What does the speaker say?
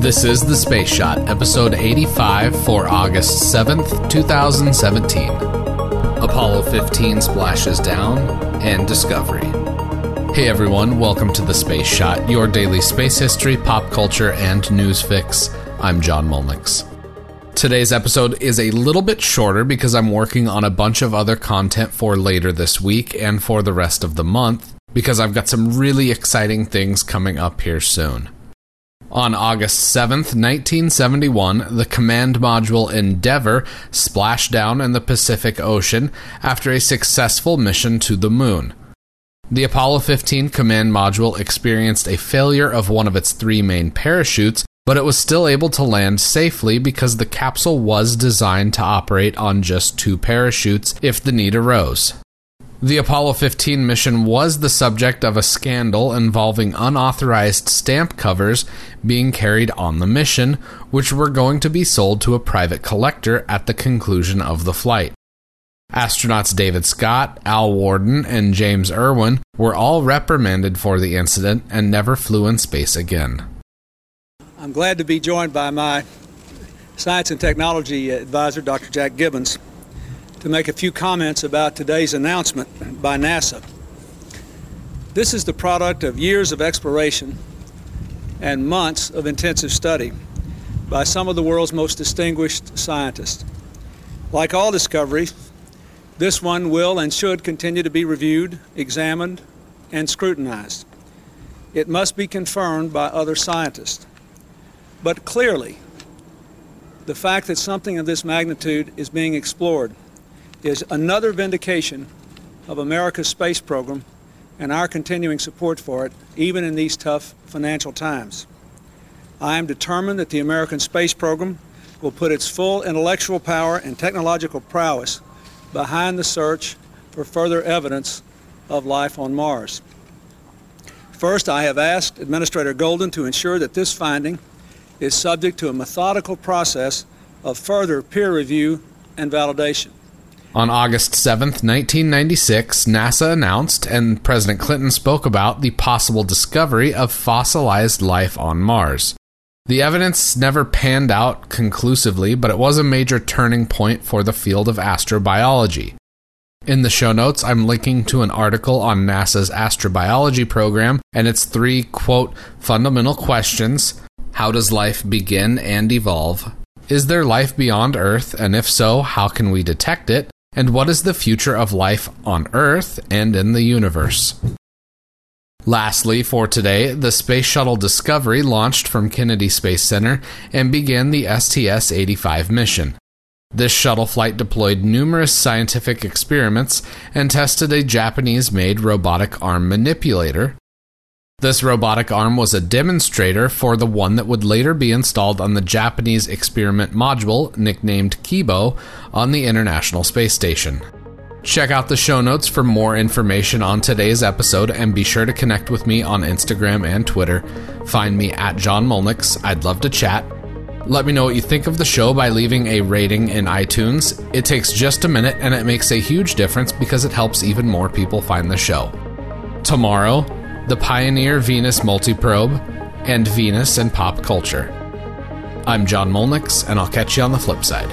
This is The Space Shot, episode 85 for August 7th, 2017. Apollo 15 splashes down, and Discovery. Hey everyone, welcome to The Space Shot, your daily space history, pop culture, and news fix. I'm John Molnix. Today's episode is a little bit shorter because I'm working on a bunch of other content for later this week and for the rest of the month because I've got some really exciting things coming up here soon. On August 7th, 1971, the command module Endeavour splashed down in the Pacific Ocean after a successful mission to the moon. The Apollo 15 command module experienced a failure of one of its three main parachutes, but it was still able to land safely because the capsule was designed to operate on just two parachutes if the need arose. The Apollo 15 mission was the subject of a scandal involving unauthorized stamp covers being carried on the mission, which were going to be sold to a private collector at the conclusion of the flight. Astronauts David Scott, Al Worden, and James Irwin were all reprimanded for the incident and never flew in space again. I'm glad to be joined by my science and technology advisor, Dr. Jack Gibbons to make a few comments about today's announcement by NASA. This is the product of years of exploration and months of intensive study by some of the world's most distinguished scientists. Like all discoveries, this one will and should continue to be reviewed, examined, and scrutinized. It must be confirmed by other scientists. But clearly, the fact that something of this magnitude is being explored is another vindication of America's space program and our continuing support for it, even in these tough financial times. I am determined that the American space program will put its full intellectual power and technological prowess behind the search for further evidence of life on Mars. First, I have asked Administrator Goldin to ensure that this finding is subject to a methodical process of further peer review and validation. On August 7th, 1996, NASA announced and President Clinton spoke about the possible discovery of fossilized life on Mars. The evidence never panned out conclusively, but it was a major turning point for the field of astrobiology. In the show notes, I'm linking to an article on NASA's astrobiology program and its three, quote, fundamental questions How does life begin and evolve? Is there life beyond Earth? And if so, how can we detect it? And what is the future of life on Earth and in the universe? Lastly, for today, the Space Shuttle Discovery launched from Kennedy Space Center and began the STS 85 mission. This shuttle flight deployed numerous scientific experiments and tested a Japanese made robotic arm manipulator, this robotic arm was a demonstrator for the one that would later be installed on the Japanese experiment module, nicknamed Kibo, on the International Space Station. Check out the show notes for more information on today's episode and be sure to connect with me on Instagram and Twitter. Find me at John Molnix. I'd love to chat. Let me know what you think of the show by leaving a rating in iTunes. It takes just a minute and it makes a huge difference because it helps even more people find the show. Tomorrow, the Pioneer Venus Multiprobe, and Venus and Pop Culture. I'm John Molnix, and I'll catch you on the flip side.